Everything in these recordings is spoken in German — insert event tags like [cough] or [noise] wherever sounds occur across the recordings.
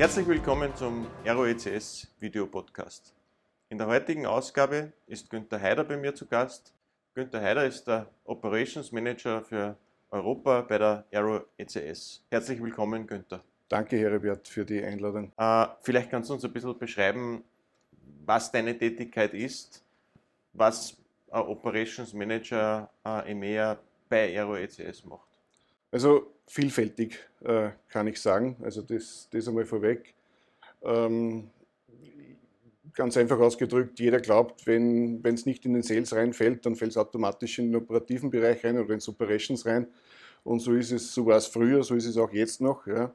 Herzlich willkommen zum ROECS Video Podcast. In der heutigen Ausgabe ist Günther Heider bei mir zu Gast. Günther Heider ist der Operations Manager für Europa bei der ROECS. Herzlich willkommen, Günther. Danke, Herbert, für die Einladung. Äh, vielleicht kannst du uns ein bisschen beschreiben, was deine Tätigkeit ist, was ein Operations Manager äh, EMEA bei ROECS macht. Also vielfältig äh, kann ich sagen. Also das, das einmal vorweg. Ähm, ganz einfach ausgedrückt, jeder glaubt, wenn es nicht in den Sales reinfällt, dann fällt es automatisch in den operativen Bereich rein oder ins Operations rein. Und so ist es, so war es früher, so ist es auch jetzt noch. Ja.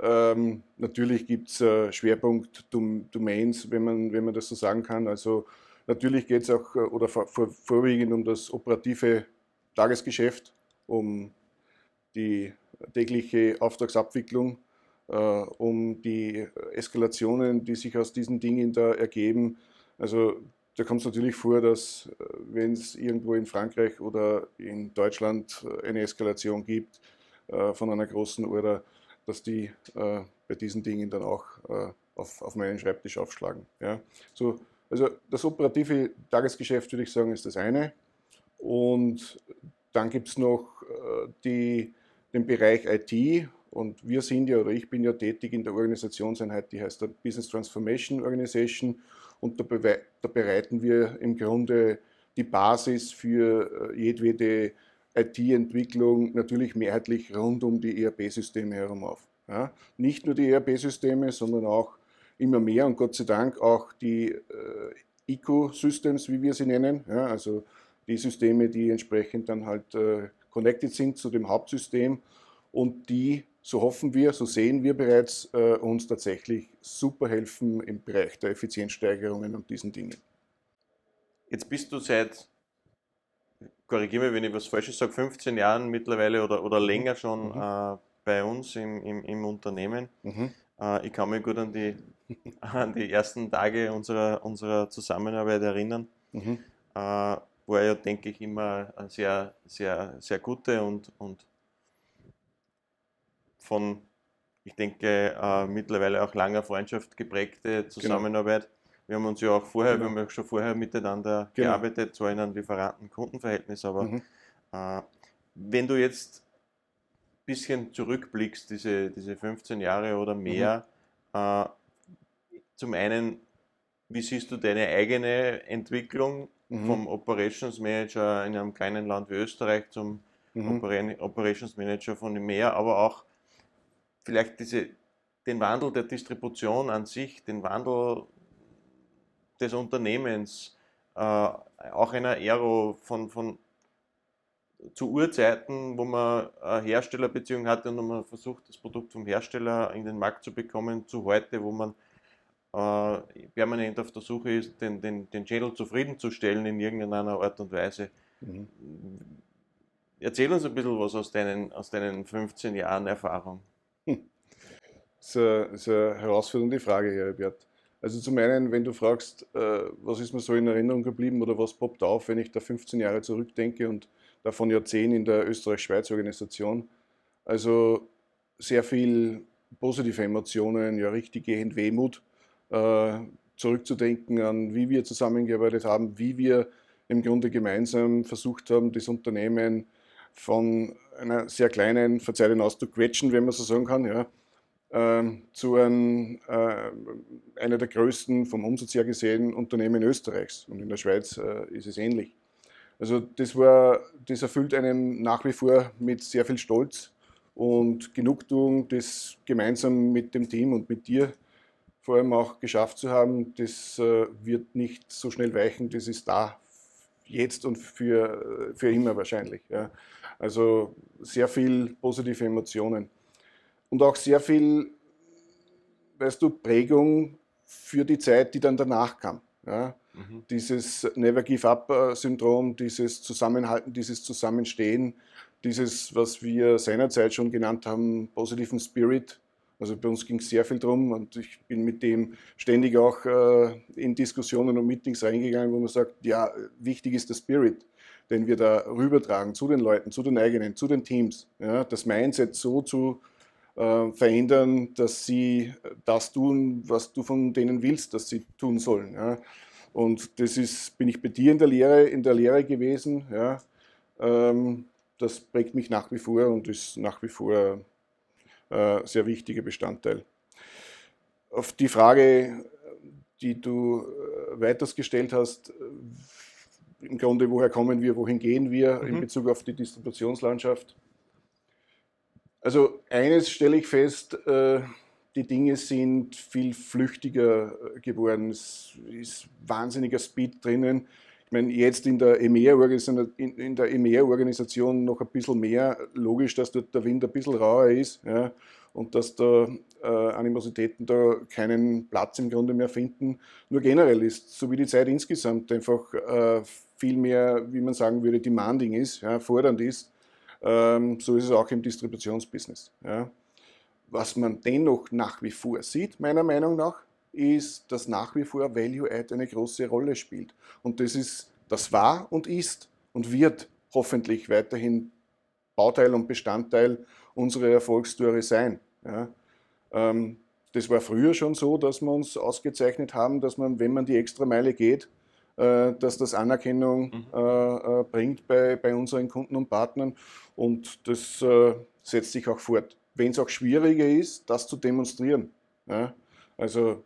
Ähm, natürlich gibt es äh, Schwerpunkt Domains, wenn man, wenn man das so sagen kann. Also natürlich geht es auch äh, oder vor, vorwiegend um das operative Tagesgeschäft, um die tägliche Auftragsabwicklung, äh, um die Eskalationen, die sich aus diesen Dingen da ergeben. Also da kommt es natürlich vor, dass äh, wenn es irgendwo in Frankreich oder in Deutschland äh, eine Eskalation gibt äh, von einer großen Order, dass die äh, bei diesen Dingen dann auch äh, auf, auf meinen Schreibtisch aufschlagen. Ja. So, also das operative Tagesgeschäft, würde ich sagen, ist das eine. Und dann gibt es noch die den Bereich IT und wir sind ja, oder ich bin ja tätig in der Organisationseinheit, die heißt der Business Transformation Organization und da, da bereiten wir im Grunde die Basis für äh, jedwede IT-Entwicklung natürlich mehrheitlich rund um die ERP-Systeme herum auf. Ja, nicht nur die ERP-Systeme, sondern auch immer mehr und Gott sei Dank auch die äh, Eco-Systems, wie wir sie nennen, ja, also die Systeme, die entsprechend dann halt äh, connected sind zu dem Hauptsystem und die, so hoffen wir, so sehen wir bereits, äh, uns tatsächlich super helfen im Bereich der Effizienzsteigerungen und diesen Dingen. Jetzt bist du seit, korrigiere mich, wenn ich was Falsches sage, 15 Jahren mittlerweile oder, oder länger schon mhm. äh, bei uns im, im, im Unternehmen. Mhm. Äh, ich kann mich gut an die, [laughs] an die ersten Tage unserer, unserer Zusammenarbeit erinnern. Mhm. Äh, war ja, denke ich, immer eine sehr, sehr, sehr gute und, und von, ich denke, äh, mittlerweile auch langer Freundschaft geprägte genau. Zusammenarbeit. Genau. Wir haben uns ja auch vorher, genau. wir haben ja schon vorher miteinander genau. gearbeitet, zwar in einem Lieferanten-Kundenverhältnis, aber mhm. äh, wenn du jetzt ein bisschen zurückblickst, diese, diese 15 Jahre oder mehr, mhm. äh, zum einen, wie siehst du deine eigene Entwicklung mhm. vom Operations Manager in einem kleinen Land wie Österreich zum mhm. Operations Manager von dem Meer, aber auch vielleicht diese, den Wandel der Distribution an sich, den Wandel des Unternehmens, äh, auch einer Aero von, von zu Urzeiten, wo man eine Herstellerbeziehung hatte und man versucht, das Produkt vom Hersteller in den Markt zu bekommen, zu heute, wo man permanent auf der Suche ist, den, den, den Channel zufriedenzustellen in irgendeiner Art und Weise. Mhm. Erzähl uns ein bisschen was aus deinen, aus deinen 15 Jahren Erfahrung. Hm. Das ist eine herausfordernde Frage, Herbert. Also zum einen, wenn du fragst, äh, was ist mir so in Erinnerung geblieben oder was poppt auf, wenn ich da 15 Jahre zurückdenke und davon ja 10 in der Österreich-Schweiz-Organisation. Also sehr viel positive Emotionen, ja richtig gehend Wehmut, äh, zurückzudenken an, wie wir zusammengearbeitet haben, wie wir im Grunde gemeinsam versucht haben, das Unternehmen von einer sehr kleinen, verzeih den Ausdruck, Quetschen, wenn man so sagen kann, ja, äh, zu einem, äh, einer der größten vom Umsatz her gesehen Unternehmen Österreichs. Und in der Schweiz äh, ist es ähnlich. Also das, war, das erfüllt einen nach wie vor mit sehr viel Stolz und Genugtuung, das gemeinsam mit dem Team und mit dir vor allem auch geschafft zu haben, das äh, wird nicht so schnell weichen, das ist da jetzt und für, für immer wahrscheinlich. Ja. Also sehr viel positive Emotionen und auch sehr viel, weißt du, Prägung für die Zeit, die dann danach kam. Ja. Mhm. Dieses Never Give Up-Syndrom, dieses Zusammenhalten, dieses Zusammenstehen, dieses, was wir seinerzeit schon genannt haben, positiven Spirit, also bei uns ging es sehr viel drum und ich bin mit dem ständig auch äh, in Diskussionen und Meetings reingegangen, wo man sagt, ja, wichtig ist der Spirit, den wir da rübertragen zu den Leuten, zu den eigenen, zu den Teams. Ja, das Mindset so zu äh, verändern, dass sie das tun, was du von denen willst, dass sie tun sollen. Ja. Und das ist, bin ich bei dir in der Lehre, in der Lehre gewesen. Ja. Ähm, das prägt mich nach wie vor und ist nach wie vor sehr wichtiger Bestandteil. Auf die Frage, die du äh, weiters gestellt hast, äh, im Grunde, woher kommen wir, wohin gehen wir mhm. in Bezug auf die Distributionslandschaft. Also eines stelle ich fest, äh, die Dinge sind viel flüchtiger geworden. Es ist wahnsinniger Speed drinnen. Ich meine, jetzt in der EMEA-Organisation noch ein bisschen mehr logisch, dass dort der Wind ein bisschen rauer ist ja, und dass da äh, Animositäten da keinen Platz im Grunde mehr finden. Nur generell ist, so wie die Zeit insgesamt einfach äh, viel mehr, wie man sagen würde, demanding ist, ja, fordernd ist. Ähm, so ist es auch im Distributionsbusiness. Ja. Was man dennoch nach wie vor sieht, meiner Meinung nach, ist, dass nach wie vor Value Add eine große Rolle spielt. Und das ist, das war und ist und wird hoffentlich weiterhin Bauteil und Bestandteil unserer Erfolgsstory sein. Ja. Ähm, das war früher schon so, dass wir uns ausgezeichnet haben, dass man, wenn man die extra Meile geht, äh, dass das Anerkennung mhm. äh, äh bringt bei, bei unseren Kunden und Partnern. Und das äh, setzt sich auch fort. Wenn es auch schwieriger ist, das zu demonstrieren. Ja. Also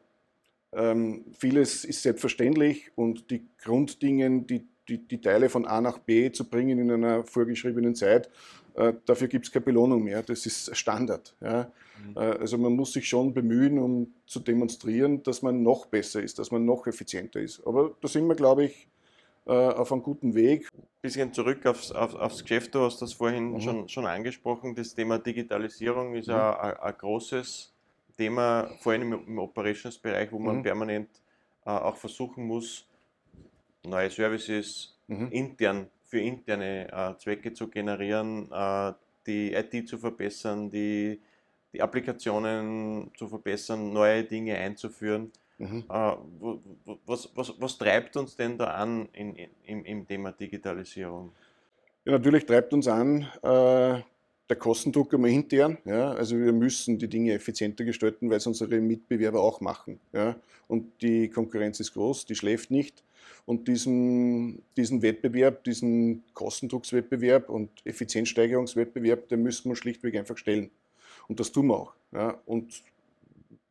ähm, vieles ist selbstverständlich und die Grunddingen, die, die, die, Teile von A nach B zu bringen in einer vorgeschriebenen Zeit, äh, dafür gibt es keine Belohnung mehr. Das ist Standard. Ja. Mhm. Äh, also man muss sich schon bemühen, um zu demonstrieren, dass man noch besser ist, dass man noch effizienter ist. Aber da sind wir, glaube ich, äh, auf einem guten Weg. Ein bisschen zurück aufs, auf, aufs Geschäft, du hast das vorhin mhm. schon, schon angesprochen. Das Thema Digitalisierung ist mhm. ein, ein großes Thema, vor allem im, Operations-Bereich, wo man mhm. permanent äh, auch versuchen muss, neue Services mhm. intern für interne äh, Zwecke zu generieren, äh, die IT zu verbessern, die, die Applikationen zu verbessern, neue Dinge einzuführen. Mhm. Äh, was, was, was treibt uns denn da an in, in, im, im Thema Digitalisierung? Ja, natürlich treibt uns an, äh, der Kostendruck einmal intern. Ja? Also wir müssen die Dinge effizienter gestalten, weil es unsere Mitbewerber auch machen. Ja? Und die Konkurrenz ist groß, die schläft nicht. Und diesen, diesen Wettbewerb, diesen Kostendruckswettbewerb und Effizienzsteigerungswettbewerb, den müssen wir schlichtweg einfach stellen. Und das tun wir auch. Ja? Und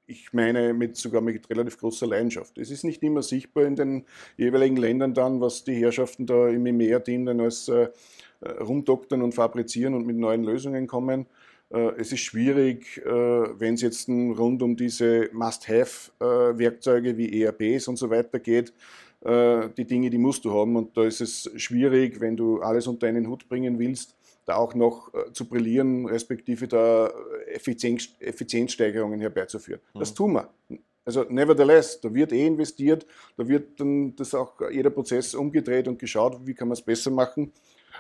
ich meine mit sogar mit relativ großer Leidenschaft. Es ist nicht immer sichtbar in den jeweiligen Ländern dann, was die Herrschaften da im EMEA-Team dann als äh, äh, rumdoktern und fabrizieren und mit neuen Lösungen kommen. Äh, es ist schwierig, äh, wenn es jetzt rund um diese Must-Have-Werkzeuge wie ERPs und so weiter geht. Die Dinge, die musst du haben und da ist es schwierig, wenn du alles unter einen Hut bringen willst, da auch noch zu brillieren, respektive da Effizienz, Effizienzsteigerungen herbeizuführen. Mhm. Das tun wir. Also nevertheless, da wird eh investiert, da wird dann das auch jeder Prozess umgedreht und geschaut, wie kann man es besser machen.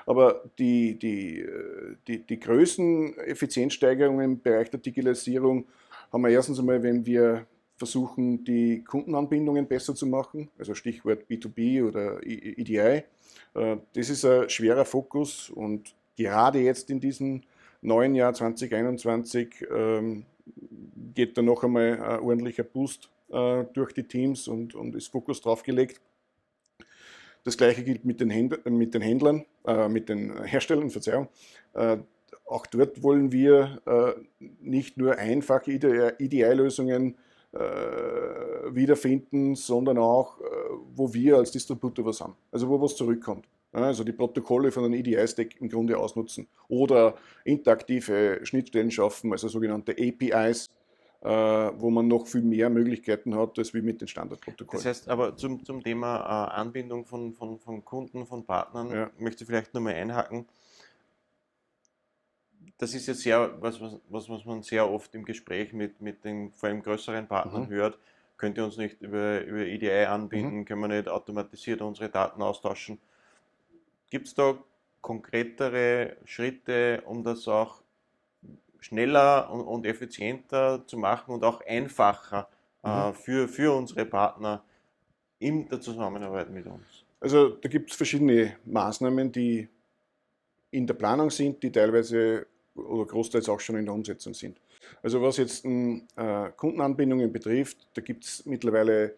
Aber die, die, äh, die, die größten Effizienzsteigerungen im Bereich der Digitalisierung haben wir erstens einmal, wenn wir versuchen, die Kundenanbindungen besser zu machen, also Stichwort B2B oder EDI. Äh, das ist ein schwerer Fokus und gerade jetzt in diesem neuen Jahr 2021 ähm, geht da noch einmal ein ordentlicher Boost äh, durch die Teams und, und ist Fokus drauf gelegt. Das gleiche gilt mit den, Händlern, mit den, Händlern, äh, mit den Herstellern, Verzeihung. Äh, auch dort wollen wir äh, nicht nur einfache EDI-Lösungen äh, wiederfinden, sondern auch, äh, wo wir als Distributor was haben, also wo was zurückkommt. Also die Protokolle von einem EDI-Stack im Grunde ausnutzen oder interaktive Schnittstellen schaffen, also sogenannte APIs, äh, wo man noch viel mehr Möglichkeiten hat, als wie mit den Standardprotokollen. Das heißt aber zum, zum Thema äh, Anbindung von, von, von Kunden, von Partnern, ja. möchte ich vielleicht nochmal einhaken. Das ist ja sehr, was, was, was man sehr oft im Gespräch mit, mit den vor allem größeren Partnern mhm. hört. Könnt ihr uns nicht über, über EDI anbinden? Mhm. Können wir nicht automatisiert unsere Daten austauschen? Gibt es da konkretere Schritte, um das auch schneller und, und effizienter zu machen und auch einfacher äh, mhm. für, für unsere Partner in der Zusammenarbeit mit uns? Also da gibt es verschiedene Maßnahmen, die in der Planung sind, die teilweise oder großteils auch schon in der Umsetzung sind. Also was jetzt äh, Kundenanbindungen betrifft, da gibt es mittlerweile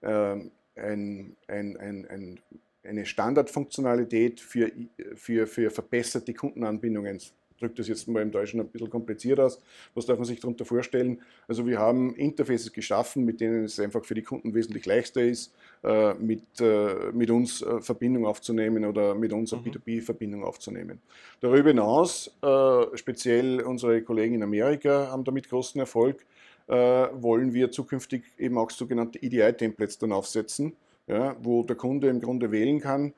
äh, ein, ein, ein, eine Standardfunktionalität für, für, für verbesserte Kundenanbindungen drücke das jetzt mal im Deutschen ein bisschen kompliziert aus. Was darf man sich darunter vorstellen? Also wir haben Interfaces geschaffen, mit denen es einfach für die Kunden wesentlich leichter ist, äh, mit, äh, mit uns äh, Verbindung aufzunehmen oder mit uns eine mhm. B2B-Verbindung aufzunehmen. Darüber hinaus, speziell unsere Kollegen in Amerika haben damit großen Erfolg, wollen wir zukünftig eben auch sogenannte EDI-Templates dann aufsetzen. Ja, wo der Kunde im Grunde wählen kann,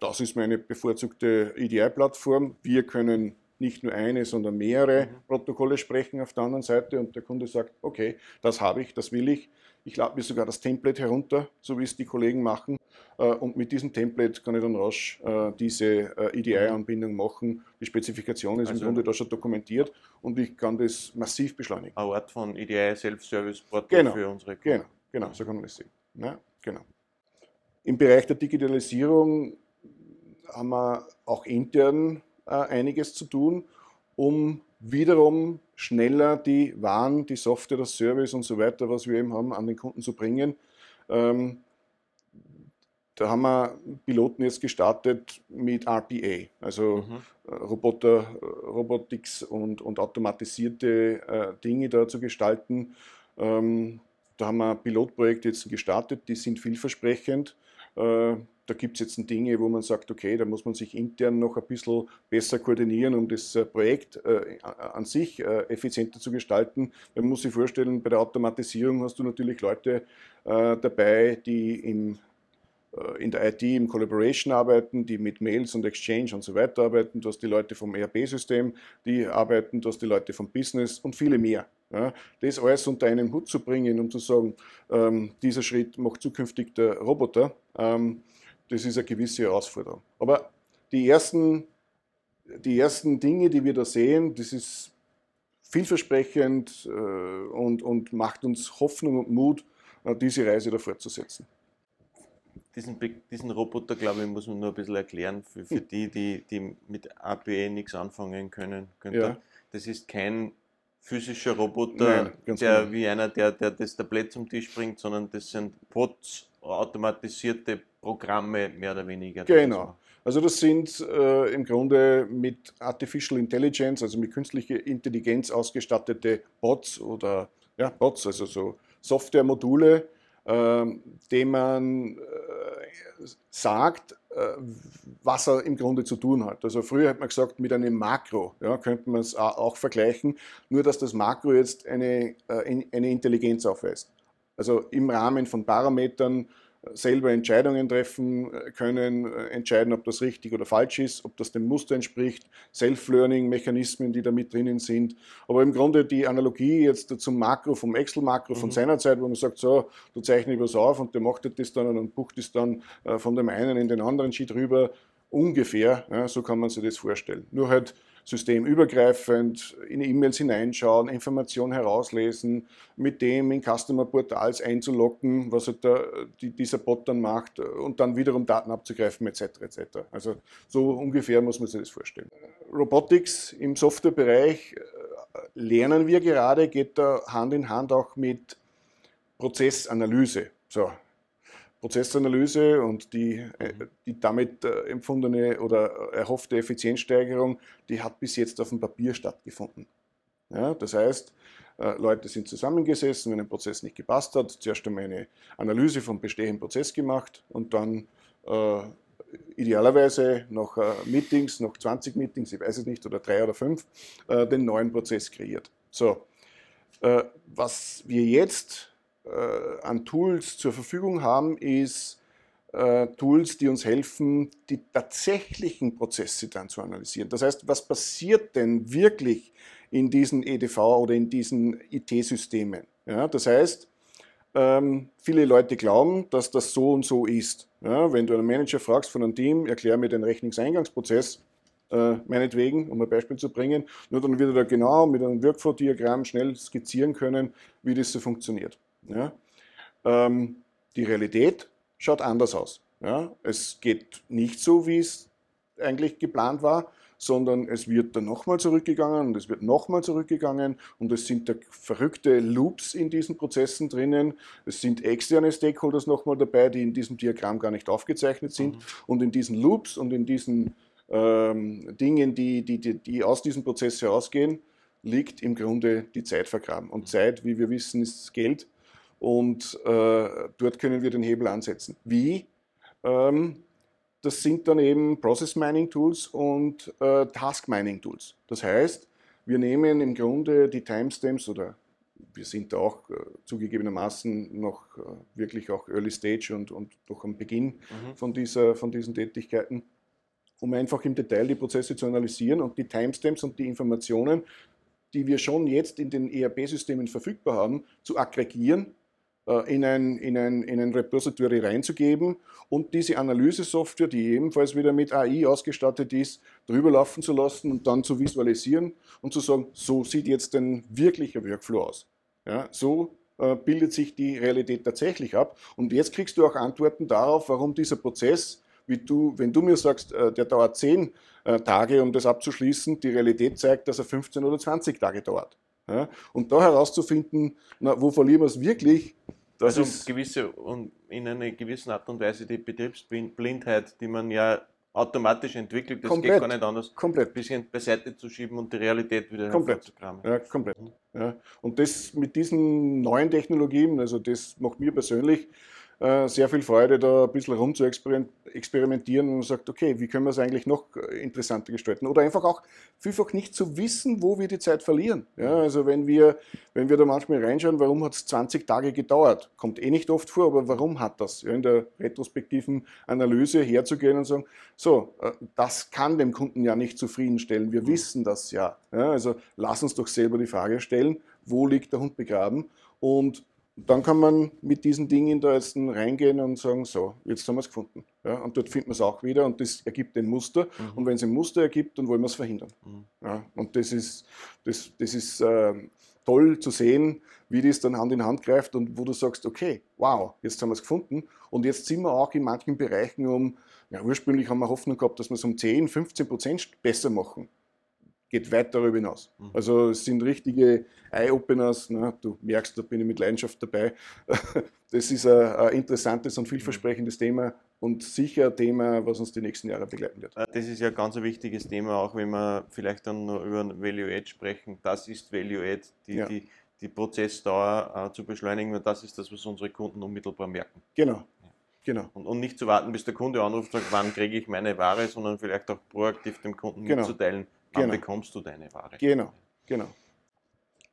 das ist meine bevorzugte EDI-Plattform. Wir können nicht nur eine, sondern mehrere mhm. Protokolle sprechen auf der anderen Seite und der Kunde sagt, okay, das habe ich, das will ich. Ich lade mir sogar das Template herunter, so wie es die Kollegen machen. Äh, und mit diesem Template kann ich dann rasch äh, diese äh, EDI-Anbindung machen. Die Spezifikation ist also im Grunde da schon dokumentiert und ich kann das massiv beschleunigen. Eine Art von EDI Self-Service-Portal genau, für unsere Kunden. Genau, genau, so kann man das sehen. Ja, genau. Im Bereich der Digitalisierung haben wir auch intern äh, einiges zu tun, um wiederum schneller die Waren, die Software, das Service und so weiter, was wir eben haben, an den Kunden zu bringen. Ähm, da haben wir Piloten jetzt gestartet mit RPA, also mhm. Äh, Roboter, Robotics und, und automatisierte äh, Dinge da zu gestalten. Ähm, da haben wir Pilotprojekte jetzt gestartet, die sind vielversprechend. Äh, da gibt es jetzt Dinge, wo man sagt, okay, da muss man sich intern noch ein bisschen besser koordinieren, um das äh, Projekt äh, an sich effizienter zu gestalten. Man muss sich vorstellen, bei der Automatisierung hast du natürlich Leute dabei, die im in der IT im Collaboration arbeiten, die mit Mails und Exchange und so weiter arbeiten. Du hast die Leute vom ERP-System, die arbeiten, du hast die Leute vom Business und viele mehr. Ja, das alles unter einen Hut zu bringen, um zu sagen, ähm, dieser Schritt macht zukünftig der Roboter. Ähm, das ist eine gewisse Herausforderung. Aber die ersten, die ersten Dinge, die wir da sehen, das ist vielversprechend äh, und, und macht uns Hoffnung und Mut, äh, diese Reise da fortzusetzen. Diesen, diesen Roboter, glaube ich, muss man nur ein bisschen erklären für, für hm. die, die, die mit APE nichts anfangen können. Ja. Das ist kein physischer Roboter, Nein, der genau. wie einer, der, der das Tablett zum Tisch bringt, sondern das sind Pots, automatisierte Programme mehr oder weniger. Genau. Also das sind äh, im Grunde mit Artificial Intelligence, also mit künstlicher Intelligenz ausgestattete Bots oder ja, Bots, also so Softwaremodule, äh, denen man äh, sagt, äh, was er im Grunde zu tun hat. Also früher hat man gesagt, mit einem Makro ja, könnte man es auch vergleichen, nur dass das Makro jetzt eine, äh, eine Intelligenz aufweist. Also im Rahmen von Parametern selber Entscheidungen treffen äh, können, äh, entscheiden, ob das richtig oder falsch ist, ob das dem Muster entspricht, Self-Learning-Mechanismen, die da mit drinnen sind. Aber im Grunde die Analogie jetzt zum Makro, vom Excel-Makro von mhm. seiner Zeit, wo man sagt, so, du zeichnest was auf und der macht das dann und bucht es dann äh, von dem einen in den anderen Sheet rüber, ungefähr, ja, so kann man sich das vorstellen. Nur halt systemübergreifend in E-Mails hineinschauen, Informationen herauslesen, mit dem in Customer Portals einzulocken, was halt der, die, dieser Bot dann macht und dann wiederum Daten abzugreifen etc. etc. Also so ungefähr muss man sich das vorstellen. Robotics im Softwarebereich äh, lernen wir gerade, geht da Hand in Hand auch mit Prozessanalyse. So, Prozessanalyse und die, äh, mhm. die damit äh, empfundene oder erhoffte Effizienzsteigerung, die hat bis jetzt auf dem Papier stattgefunden. Ja, das heißt, äh, Leute sind zusammengesessen, wenn ein Prozess nicht gepasst hat, zuerst einmal eine Analyse vom bestehenden Prozess gemacht und dann äh, idealerweise nach äh, Meetings, nach 20 Meetings, ich weiß es nicht, oder drei oder fünf, äh, den neuen Prozess kreiert. So, was wir jetzt äh, an Tools zur Verfügung haben, ist äh, Tools, die uns helfen, die tatsächlichen Prozesse dann zu analysieren. Das heißt, was passiert denn wirklich in diesen EDV oder in diesen IT-Systemen? Ja, das heißt, ähm, viele Leute glauben, dass das so und so ist. Ja, wenn du einen Manager fragst von einem Team, erklär mir den Rechnungseingangsprozess, äh, meinetwegen, um ein Beispiel zu bringen, nur dann wird er da genau mit einem Workflow-Diagramm schnell skizzieren können, wie das so funktioniert. Ja? Ähm, die Realität schaut anders aus. Ja? Es geht nicht so, wie es eigentlich geplant war. sondern es wird dann nochmal zurückgegangen und es wird nochmal zurückgegangen und es sind da verrückte Loops in diesen Prozessen drinnen. Es sind externe Stakeholders nochmal dabei, die in diesem Diagramm gar nicht aufgezeichnet sind. Mhm. Und in diesen Loops und in diesen ähm, Dingen, die, die, die, die aus diesem Prozess herausgehen, liegt im Grunde die Zeit vergraben. Und Zeit, wie wir wissen, ist Geld. Und äh, dort können wir den Hebel ansetzen. Wie? Ähm, das sind dann eben Process Mining Tools und äh, Task Mining Tools. Das heißt, wir nehmen im Grunde die Timestamps oder wir sind da auch äh, zugegebenermaßen noch äh, wirklich auch Early Stage und, und doch am Beginn mhm. von, dieser, von diesen Tätigkeiten, um einfach im Detail die Prozesse zu analysieren und die Timestamps und die Informationen, die wir schon jetzt in den ERP-Systemen verfügbar haben, zu aggregieren in ein, in, ein, in ein Repository reinzugeben und diese Analyse-Software, die ebenfalls wieder mit AI ausgestattet ist, drüber laufen zu lassen und dann zu visualisieren und zu sagen, so sieht jetzt ein wirklicher Workflow aus. Ja, so äh, bildet sich die Realität tatsächlich ab. Und jetzt kriegst du auch Antworten darauf, warum dieser Prozess, wie du, wenn du mir sagst, äh, der dauert 10 äh, Tage, um das abzuschließen, die Realität zeigt, dass er 15 oder 20 Tage dauert. Ja? Und da herauszufinden, na, wo verlieren wir es wirklich, das also ist gewisse, und in einer gewissen Art und Weise die Betriebsblindheit, die man ja automatisch entwickelt, das komplett, geht gar nicht anders, komplett. ein bisschen beiseite zu schieben und die Realität wieder komplett. Ja, komplett. Ja. Und das mit diesen neuen Technologien, also das macht mir persönlich sehr viel Freude, da ein bisschen rum zu experimentieren und sagt, okay, wie können wir es eigentlich noch äh, interessanter gestalten? Oder einfach auch vielfach nicht zu wissen, wo wir die Zeit verlieren. Ja, also wenn wir, wenn wir da manchmal reinschauen, warum hat es 20 Tage gedauert? Kommt eh nicht oft vor, aber warum hat das? Ja, in der retrospektiven Analyse herzugehen und sagen, so, äh, das kann dem Kunden ja nicht zufriedenstellen, wir wissen das ja. ja also lass uns doch selber die Frage stellen, wo liegt der Hund begraben? Und dann kann man mit diesen Dingen da jetzt reingehen und sagen, so, jetzt haben wir es gefunden. Ja, und dort findet man es auch wieder und das ergibt ein Muster. Mhm. Und wenn es ein Muster ergibt, dann wollen wir es verhindern. Mhm. Ja, und das ist, das, das ist äh, toll zu sehen, wie das dann Hand in Hand greift und wo du sagst, okay, wow, jetzt haben wir es gefunden. Und jetzt sind wir auch in manchen Bereichen um, ja, ursprünglich haben wir Hoffnung gehabt, dass wir es um 10, 15 Prozent besser machen geht weit darüber hinaus. Mhm. Also es sind richtige Eye-Openers, ne? du merkst, da bin ich mit Leidenschaft dabei. [laughs] Das ist ein, ein interessantes und vielversprechendes Thema und sicher ein Thema, was uns die nächsten Jahre begleiten wird. Äh, das ist ja ein ganz wichtiges Thema, auch wenn wir vielleicht dann noch über Value Add sprechen. Das ist Value Add, die, ja. die, die Prozessdauer äh, zu beschleunigen und das ist das, was unsere Kunden unmittelbar merken. Genau. Genau. Und, und, nicht zu warten, bis der Kunde anruft und sagt, wann kriege ich meine Ware, sondern vielleicht auch proaktiv dem Kunden genau. mitzuteilen, Wann genau. bekommst du deine Ware? Genau, genau.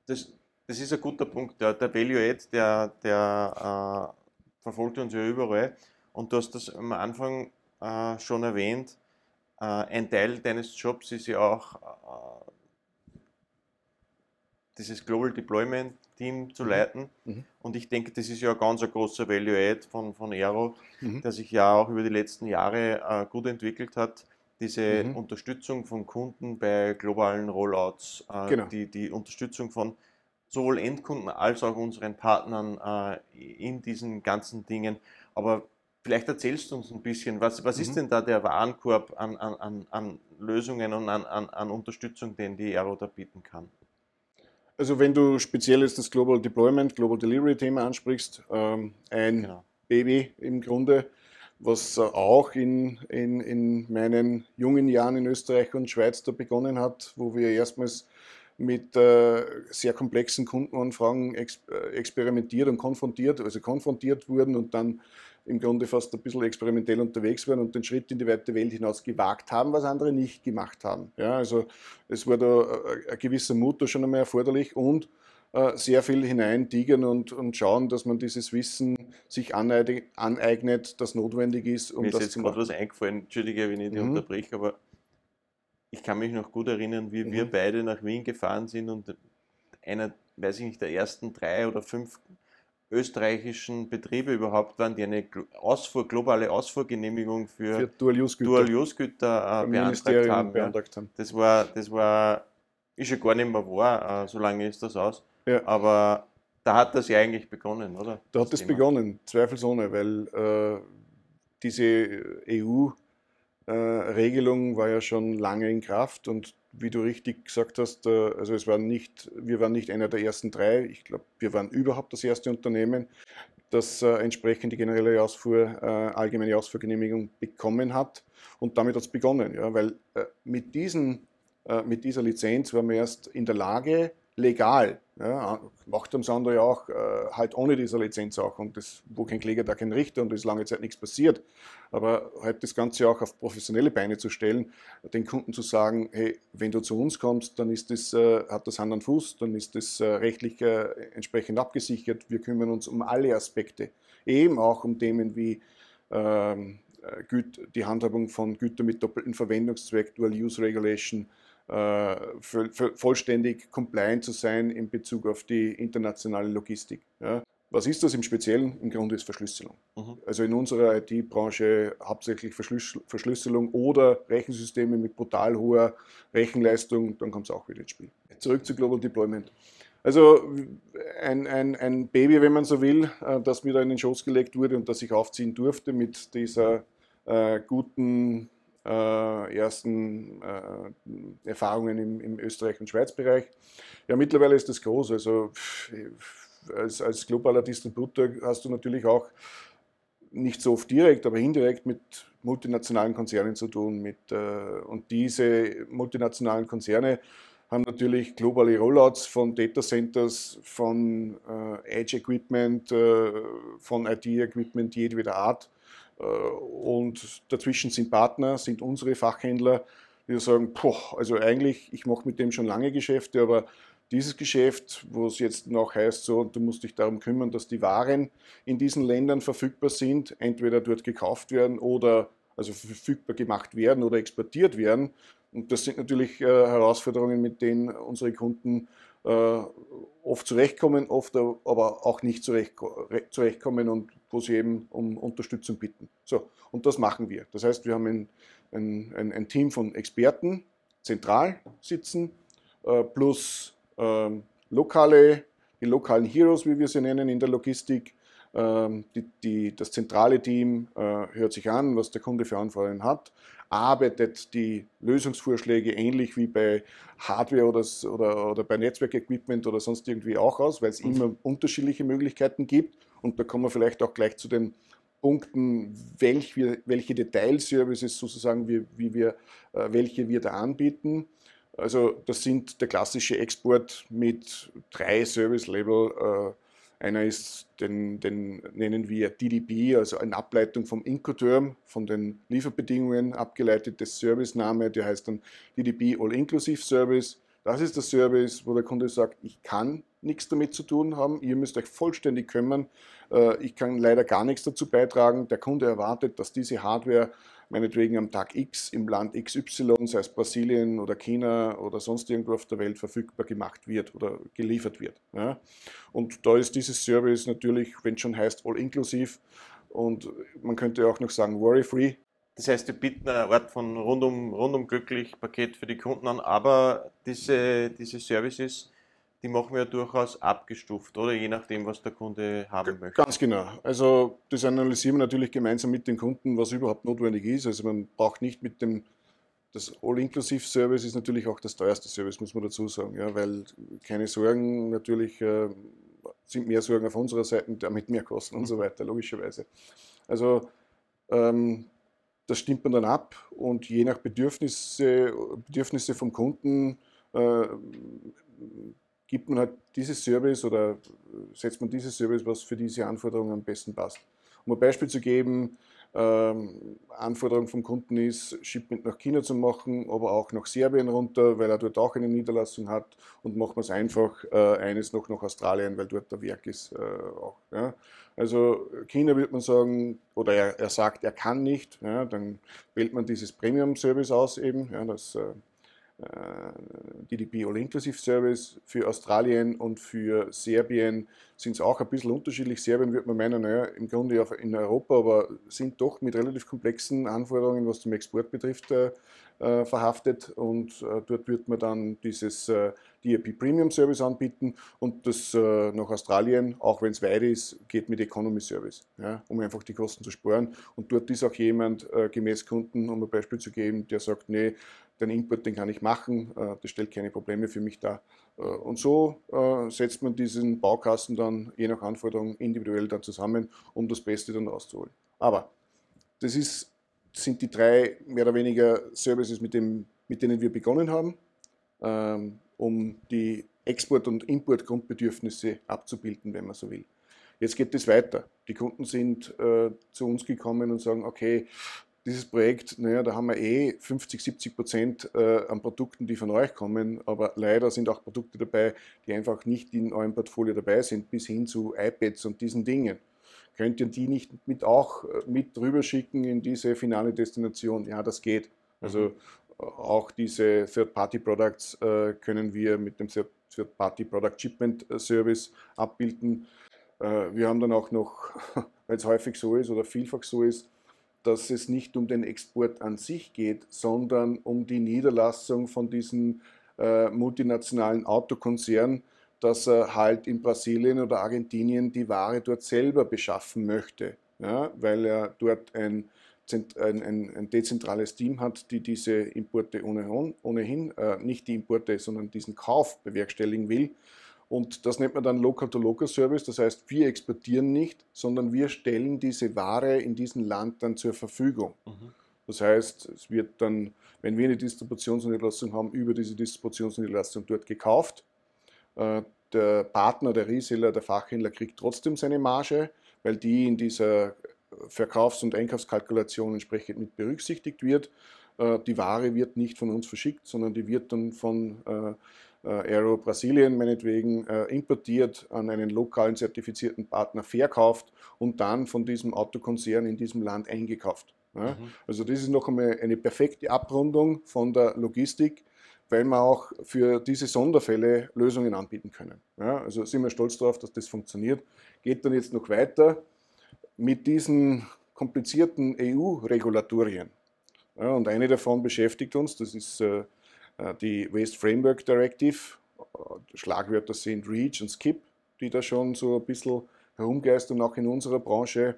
Das, das ist ein guter Punkt. Der, der Value Add, der, der äh, verfolgt uns ja überall. Und du hast das am Anfang äh, schon erwähnt. Äh, ein Teil deines Jobs ist ja auch äh, dieses Global Deployment Team zu mhm. leiten. Mhm. Und ich denke, das ist ja ein ganz ein großer Value Add von, von Aero, mhm. der sich ja auch über die letzten Jahre äh, gut entwickelt hat diese mhm. Unterstützung von Kunden bei globalen Rollouts, äh, genau. die, die Unterstützung von sowohl Endkunden als auch unseren Partnern äh, in diesen ganzen Dingen. Aber vielleicht erzählst du uns ein bisschen, was, was mhm. ist denn da der Warenkorb an, an, an Lösungen und an, an, an Unterstützung, den die Aero da bieten kann? Also wenn du speziell jetzt das Global Deployment, Global Delivery Thema ansprichst, ähm, ein genau. Baby im Grunde, was auch in, in, in meinen jungen Jahren in Österreich und Schweiz da begonnen hat, wo wir erstmals mit äh, sehr komplexen Kundenanfragen ex äh, experimentiert und konfrontiert, also konfrontiert wurden und dann im Grunde fast ein bisschen experimentell unterwegs waren und den Schritt in die weite Welt hinaus gewagt haben, was andere nicht gemacht haben. Ja, also es war da äh, ein gewisser Mut da schon einmal erforderlich und sehr viel hineintigern und, und schauen, dass man dieses Wissen sich aneignet, das notwendig ist, um Mir das ist jetzt gerade was eingefallen, entschuldige, wenn ich dich mhm. unterbreche, aber ich kann mich noch gut erinnern, wie mhm. wir beide nach Wien gefahren sind und einer, weiß ich nicht, der ersten drei oder fünf österreichischen Betriebe überhaupt waren, die eine Ausfuhr, globale Ausfuhrgenehmigung für, für Dual-Use-Güter Dual äh, beantragt, haben. beantragt haben. Das war, das war, ist ja gar nicht mehr wahr, äh, so lange ist das aus. Ja. Aber da hat das ja eigentlich begonnen, oder? Da hat es begonnen, zweifelsohne, weil äh, diese EU Regelung war ja schon lange in Kraft und wie du richtig gesagt hast, also es war nicht, wir waren nicht einer der ersten drei. Ich glaube, wir waren überhaupt das erste Unternehmen, das äh, entsprechend die generelle Ausfuhr, äh, allgemeine Ausfuhrgenehmigung bekommen hat. Und damit hat es begonnen, ja, weil äh, mit, diesen, äh, mit dieser Lizenz waren wir erst in der Lage, legal. Ja, macht am Sander ja auch äh, halt ohne diese Lizenz auch und das, wo kein Kläger, da kein Richter und es ist lange Zeit nichts passiert. Aber halt das Ganze auch auf professionelle Beine zu stellen, den Kunden zu sagen, hey, wenn du zu uns kommst, dann ist das, äh, hat das Hand und Fuß, dann ist das äh, rechtlich äh, entsprechend abgesichert. Wir kümmern uns um alle Aspekte, eben auch um Themen wie ähm, äh, die Handhabung von Gütern mit doppeltem Verwendungszweck, Dual Use Regulation, vollständig compliant zu sein in Bezug auf die internationale Logistik. Ja. Was ist das im Speziellen? Im Grunde ist Verschlüsselung. Mhm. Also in unserer IT-Branche hauptsächlich Verschlüsselung oder Rechensysteme mit brutal hoher Rechenleistung, dann kommt es auch wieder ins Spiel. Zurück zu Global Deployment. Also ein, ein, ein Baby, wenn man so will, äh, das mir da in den Schoß gelegt wurde und das ich aufziehen durfte mit dieser äh, guten äh, ersten äh, Erfahrungen im, im Österreich- und Schweiz-Bereich. Ja, mittlerweile ist das groß. Also als, als globaler Distributor hast du natürlich auch nicht so oft direkt, aber indirekt mit multinationalen Konzernen zu tun. Mit, äh, und diese multinationalen Konzerne haben natürlich globale Rollouts von Data Centers, von äh, Edge Equipment, äh, von IT Equipment jedweder Art. Äh, und dazwischen sind Partner, sind unsere Fachhändler, die sagen, poh, also eigentlich, ich mache mit dem schon lange Geschäfte, aber dieses Geschäft, wo es jetzt noch heißt, so, du musst dich darum kümmern, dass die Waren in diesen Ländern verfügbar sind, entweder dort gekauft werden oder also verfügbar gemacht werden oder exportiert werden. Und das sind natürlich äh, Herausforderungen, mit denen unsere Kunden äh, oft zurechtkommen, oft aber auch nicht zurecht, zurechtkommen und wo sie eben um Unterstützung bitten. So, und das machen wir. Das heißt, wir haben ein, ein, ein, Team von Experten zentral sitzen, äh, plus ähm, lokale, die lokalen Heroes, wie wir sie nennen in der Logistik. Ähm, die, die, das zentrale Team äh, hört sich an, was der Kunde für Anforderungen hat, arbeitet die Lösungsvorschläge ähnlich wie bei Hardware oder, oder, oder bei Netzwerkequipment oder sonst irgendwie auch aus, weil es mhm. immer unterschiedliche Möglichkeiten gibt. Und da kommen wir vielleicht auch gleich zu den Punkten, welch wir, welche Detailservices sozusagen, wie, wie wir, äh, welche wir da anbieten. Also das sind der klassische Export mit drei Service-Level. Äh, einer ist, den, den, nennen wir DDB, also eine Ableitung vom Incoterm, von den Lieferbedingungen abgeleitet, der Servicename, der heißt dann DDB All-Inclusive Service. Das ist der Service, wo der Kunde sagt, ich kann nichts damit zu tun haben, ihr müsst euch vollständig kümmern, äh, ich kann leider gar nichts dazu beitragen. Der Kunde erwartet, dass diese Hardware meinetwegen am Tag X im Land XY, sei es Brasilien oder China oder sonst irgendwo auf der Welt verfügbar gemacht wird oder geliefert wird. Und da ist dieses Service natürlich, wenn es schon heißt, all inklusiv und man könnte auch noch sagen worry-free. Das heißt, wir bieten eine Art von rundum, rundum glücklich Paket für die Kunden an, aber diese, diese Services die machen wir durchaus abgestuft, oder je nachdem, was der Kunde haben möchte. Ganz genau. Also das analysieren wir natürlich gemeinsam mit den Kunden, was überhaupt notwendig ist. Also man braucht nicht mit dem, das All-Inclusive-Service ist natürlich auch das teuerste Service, muss man dazu sagen, ja, weil keine Sorgen natürlich äh, sind mehr Sorgen auf unserer Seite, damit mehr Kosten und so mhm. weiter, logischerweise. Also ähm, das stimmt man dann ab und je nach Bedürfnisse, Bedürfnisse vom Kunden äh, gibt man halt dieses Service oder setzt man dieses Service, was für diese Anforderungen am besten passt. Um ein Beispiel zu geben, ähm, Anforderung vom Kunden ist, Shipment nach China zu machen, aber auch nach Serbien runter, weil er dort auch eine Niederlassung hat und machen wir es einfach äh, eines noch nach Australien, weil dort der Werk ist. Äh, auch, ja. Also China würde man sagen, oder er, er sagt, er kann nicht, ja, dann wählt man dieses Premium-Service aus eben, ja, das äh, äh, DDP All-Inclusive Service. Für Australien und für Serbien sind es auch ein bisschen unterschiedlich. Serbien wird man meinen, naja, im Grunde ja in Europa, aber sind doch mit relativ komplexen Anforderungen, was zum Export betrifft, äh verhaftet. Und äh, dort wird man dann dieses äh, DRP Premium Service anbieten und das äh, nach Australien, auch wenn es weit ist, geht mit Economy Service, ja, um einfach die Kosten zu sparen. Und dort ist auch jemand äh, gemäß Kunden, um ein Beispiel zu geben, der sagt, nee, den Import, den kann ich machen, äh, das stellt keine Probleme für mich dar. Äh, und so äh, setzt man diesen Baukasten dann je nach Anforderung individuell dann zusammen, um das Beste dann rauszuholen. Aber das ist, sind die drei mehr oder weniger Services, mit, dem, mit denen wir begonnen haben, ähm, um die Export- und Importgrundbedürfnisse abzubilden, wenn man so will. Jetzt geht es weiter. Die Kunden sind äh, zu uns gekommen und sagen, okay, dieses Projekt, naja, da haben wir eh 50, 70 Prozent äh, an Produkten, die von euch kommen, aber leider sind auch Produkte dabei, die einfach nicht in eurem Portfolio dabei sind, bis hin zu iPads und diesen Dingen. Könnt ihr die nicht mit auch äh, mit drüber schicken in diese finale Destination? Ja, das geht. Also mhm. Auch diese Third-Party-Products äh, können wir mit dem Third-Party-Product Shipment Service abbilden. Äh, wir haben dann auch noch, [laughs] weil es häufig so ist oder vielfach so ist, dass es nicht um den Export an sich geht, sondern um die Niederlassung von diesen äh, multinationalen Autokonzernen, dass er halt in Brasilien oder Argentinien die Ware dort selber beschaffen möchte, ja, weil er dort ein, ein, ein, ein, dezentrales Team hat, die diese Importe ohnehin, ohnehin äh, nicht die Importe, sondern diesen Kauf bewerkstelligen will und das nennt man dann Local-to-Local-Service. Das heißt, wir exportieren nicht, sondern wir stellen diese Ware in diesem Land dann zur Verfügung. Mhm. Das heißt, es wird dann, wenn wir eine Distributionsniederlassung haben, über diese Distributionsniederlassung dort gekauft. Äh, der Partner, der Reseller, der Fachhändler kriegt trotzdem seine Marge, weil die in dieser Verkaufs- und Einkaufskalkulation entsprechend mit berücksichtigt wird. Äh, die Ware wird nicht von uns verschickt, sondern die wird dann von äh, äh, Aero Brasilien meinetwegen importiert, an einen lokalen zertifizierten Partner verkauft und dann von diesem Autokonzern in diesem Land eingekauft. Ja? Mhm. Also das ist noch einmal eine perfekte Abrundung von der Logistik, weil wir auch für diese Sonderfälle Lösungen anbieten können. Ja? Also sind wir stolz darauf, dass das funktioniert. Geht dann jetzt noch weiter mit diesen komplizierten EU-Regulatorien. Ja, und eine davon beschäftigt uns, das ist äh, äh, die Waste Framework Directive, äh, Schlagwörter sind REACH und SKIP, die da schon so ein bisschen herumgeistern, auch in unserer Branche,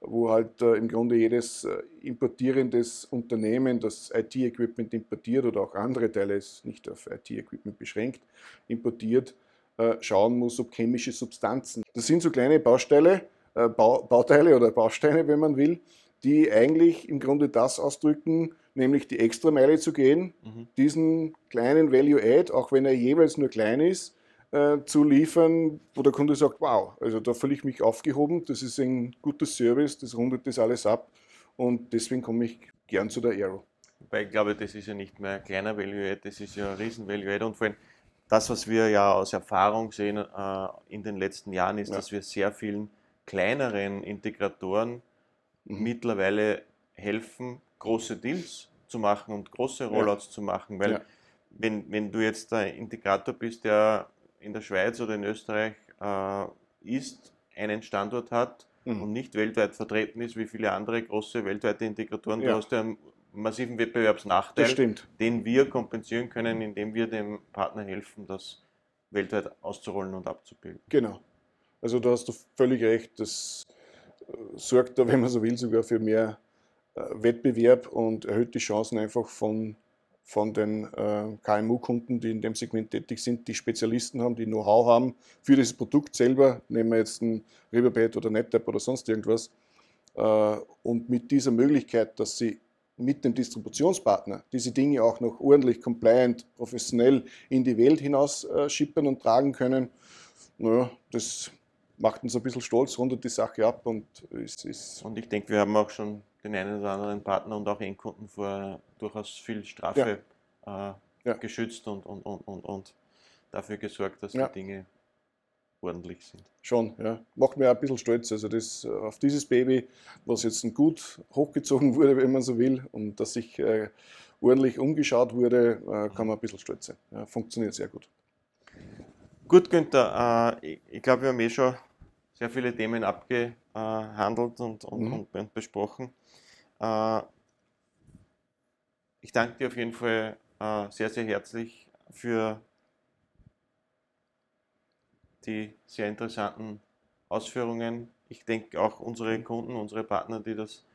wo halt äh, im Grunde jedes äh, importierendes Unternehmen, das IT-Equipment importiert oder auch andere Teile, ist nicht auf IT-Equipment beschränkt, importiert, äh, schauen muss, ob chemische Substanzen. Das sind so kleine Bausteine, äh, Bauteile oder Bausteine, wenn man will, die eigentlich im Grunde das ausdrücken, nämlich die Extrameile zu gehen, mhm. diesen kleinen Value-Add, auch wenn er jeweils nur klein ist, äh, zu liefern, wo der Kunde sagt, wow, also da fühle ich mich aufgehoben, das ist ein gutes Service, das rundet das alles ab und deswegen komme ich gern zu der Aero. Weil ich glaube, das ist ja nicht mehr ein kleiner Value-Add, das ist ja ein riesen Value-Add und vor allem das, was wir ja aus Erfahrung sehen äh, in den letzten Jahren, ist, ja. dass wir sehr vielen kleineren Integratoren mhm. mittlerweile helfen, große Deals zu machen und große Rollouts ja. zu machen. Weil ja. wenn, wenn du jetzt ein Integrator bist, der in der Schweiz oder in Österreich äh, ist, einen Standort hat mhm. und nicht weltweit vertreten ist, wie viele andere große weltweite Integratoren, ja. du hast ja einen massiven Wettbewerbsnachteil, den wir kompensieren können, indem wir dem Partner helfen, das weltweit auszurollen und abzubilden. Genau. Also da hast du völlig recht. Das äh, sorgt da, wenn man so will, sogar für mehr äh, Wettbewerb und erhöht die Chancen einfach von, von den äh, KMU-Kunden, die in dem Segment tätig sind, die Spezialisten haben, die Know-how haben für das Produkt selber, nehmen wir jetzt ein Riverbed oder NetApp oder sonst irgendwas. Und mit dieser Möglichkeit, dass sie mit dem Distributionspartner diese Dinge auch noch ordentlich compliant, professionell in die Welt hinaus schippen und tragen können, naja, das macht uns ein bisschen stolz, rundet die Sache ab und es ist. Und ich denke, wir haben auch schon den einen oder anderen Partner und auch Endkunden vor durchaus viel Strafe ja. Äh, ja. geschützt und, und, und, und, und dafür gesorgt, dass ja. die Dinge ordentlich sind. Schon, ja. Macht mir ein bisschen stolz. Also das, auf dieses Baby, was jetzt gut hochgezogen wurde, wenn man so will, und dass sich äh, ordentlich umgeschaut wurde, äh, kann man ein bisschen stolz sein. Ja, funktioniert sehr gut. Gut, Günther, äh, ich, ich glaube, wir haben eh schon sehr viele Themen abgehandelt und, und, mhm. und, und besprochen. Äh, ich danke dir auf jeden Fall äh, sehr, sehr herzlich für die sehr interessanten Ausführungen. Ich denke auch unsere Kunden, unsere Partner, die das,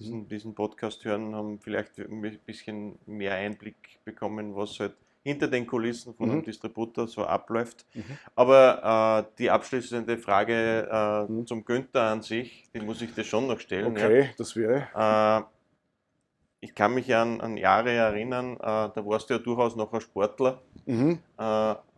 diesen, diesen Podcast hören, haben vielleicht ein bisschen mehr Einblick bekommen, was halt hinter den Kulissen von mhm. einem Distributor so abläuft. Mhm. Aber äh, die abschließende Frage äh, mhm. zum Günther an sich, die muss ich dir schon noch stellen. Okay, ja. das wäre. Äh, ich kann mich an, an Jahre erinnern, äh, da warst du ja durchaus noch ein Sportler. Mhm.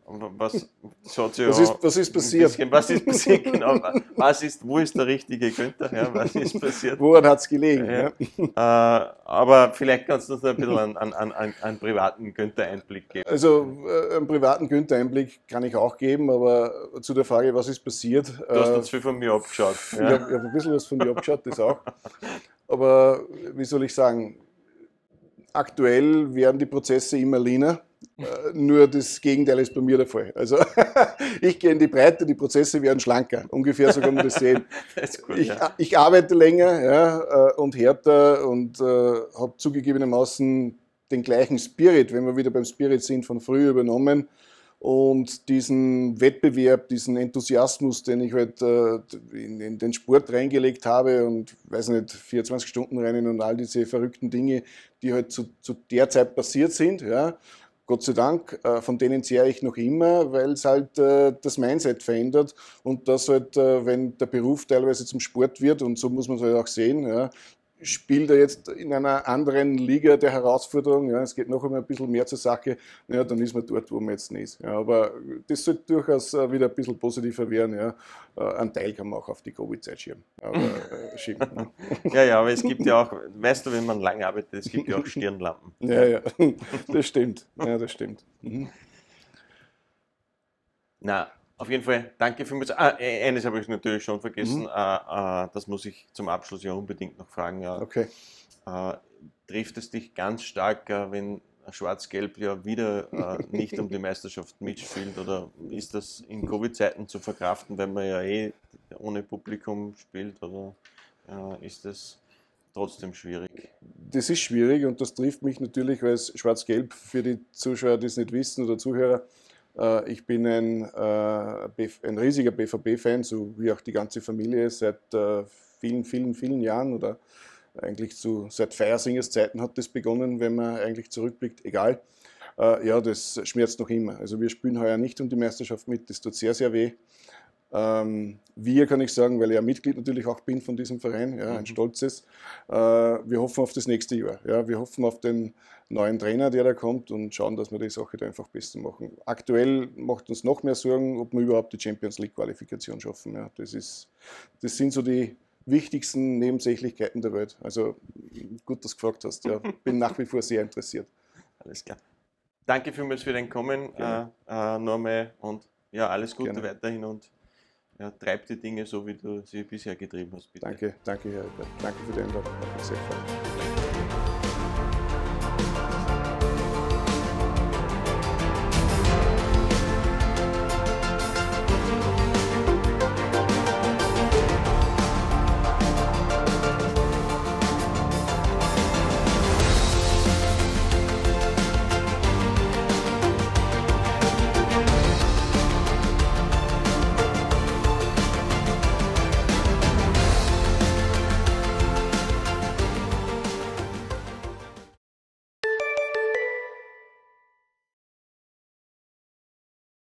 Was, was, ist, was ist passiert? Bisschen, [laughs] was ist passiert, [laughs] genau. Was ist, wo ist der richtige Günther? Ja, was ist passiert? Woran hat es gelegen? Ja. Ja. Äh, aber vielleicht kannst du uns ein bisschen einen, einen, einen, einen privaten Günther-Einblick geben. Also äh, einen privaten Günther-Einblick kann ich auch geben, aber zu der Frage, was ist passiert? Du hast uns äh, viel von mir abgeschaut. Ich habe hab ein bisschen was von dir abgeschaut, das auch. Aber wie soll ich sagen, aktuell werden die Prozesse immer leaner nur das Gegenteil ist bei mir der Fall. Also [laughs] ich gehe in die Breite, die Prozesse werden schlanker. Ungefähr so kann man das sehen. [laughs] Das gut, ich, ja. ich, arbeite länger ja, äh, und härter und äh, habe zugegebenermaßen den gleichen Spirit, wenn wir wieder beim Spirit sind, von früh übernommen. Und diesen Wettbewerb, diesen Enthusiasmus, den ich halt äh, in, in, den Sport reingelegt habe und weiß nicht, 24 Stunden rennen und all diese verrückten Dinge, die halt zu, zu der Zeit passiert sind, ja, Gott sei Dank, äh, von denen zehre ich noch immer, weil es halt äh, das Mindset verändert und das halt, äh, wenn der Beruf teilweise zum Sport wird, und so muss man es halt auch sehen, ja, spielt er jetzt in einer anderen Liga der Herausforderung, ja, es geht noch einmal ein bisschen mehr zur Sache, ja, dann ist man dort, wo man jetzt nicht ist. Ja, aber das sollte durchaus äh, wieder ein bisschen positiver werden. Ja. Äh, ein Teil kann man auch auf die Covid-Zeit schieben. Aber, äh, schieben ne? [laughs] ja, ja, aber es gibt ja auch, weißt du, wenn man lang arbeitet, es gibt ja auch Stirnlampen. [laughs] ja, ja, das stimmt. Ja, das stimmt. Mhm. Na, auf jeden Fall, danke für mich. Ah, e-, eines habe ich natürlich schon vergessen. Mhm. Äh, äh, das muss ich zum Abschluss ja unbedingt noch fragen. Okay. Äh, trifft es dich ganz stark, äh, wenn Schwarz-Gelb ja wieder äh, [laughs] nicht um die Meisterschaft mitspielt? Oder ist das in Covid-Zeiten zu verkraften, wenn man ja eh ohne Publikum spielt? Oder ist das trotzdem schwierig? Das ist schwierig und das trifft mich natürlich, weil es Schwarz-Gelb für die Zuschauer, die es nicht wissen oder Zuhörer, ich bin ein, äh, ein riesiger BVB-Fan, so wie auch die ganze Familie seit äh, vielen, vielen, vielen Jahren oder eigentlich zu, seit Feiersingers Zeiten hat das begonnen, wenn man eigentlich zurückblickt, egal. Ja, das schmerzt noch immer. Also wir spielen heuer nicht um die Meisterschaft mit, das tut sehr, sehr weh. Ähm, wir kann ich sagen, weil ich ja Mitglied natürlich auch bin von diesem Verein, ja, ein mhm. stolzes. Äh, wir hoffen auf das nächste Jahr. Ja, wir hoffen auf den neuen Trainer, der da kommt und schauen, dass wir die Sache da einfach besser machen. Aktuell macht uns noch mehr Sorgen, ob wir überhaupt die Champions League Qualifikation schaffen. Ja, das, ist, das sind so die wichtigsten Nebensächlichkeiten der Welt. Also gut, dass du gefragt hast. Ja, [laughs] bin nach wie vor sehr interessiert. Alles klar. Danke vielmals für dein Kommen, äh, äh, Norme, und ja, alles Gute Gerne. weiterhin und ja, treib die Dinge so, wie du sie bisher getrieben hast. Bitte. Danke, danke, Herr Danke für den mich sehr gefreut.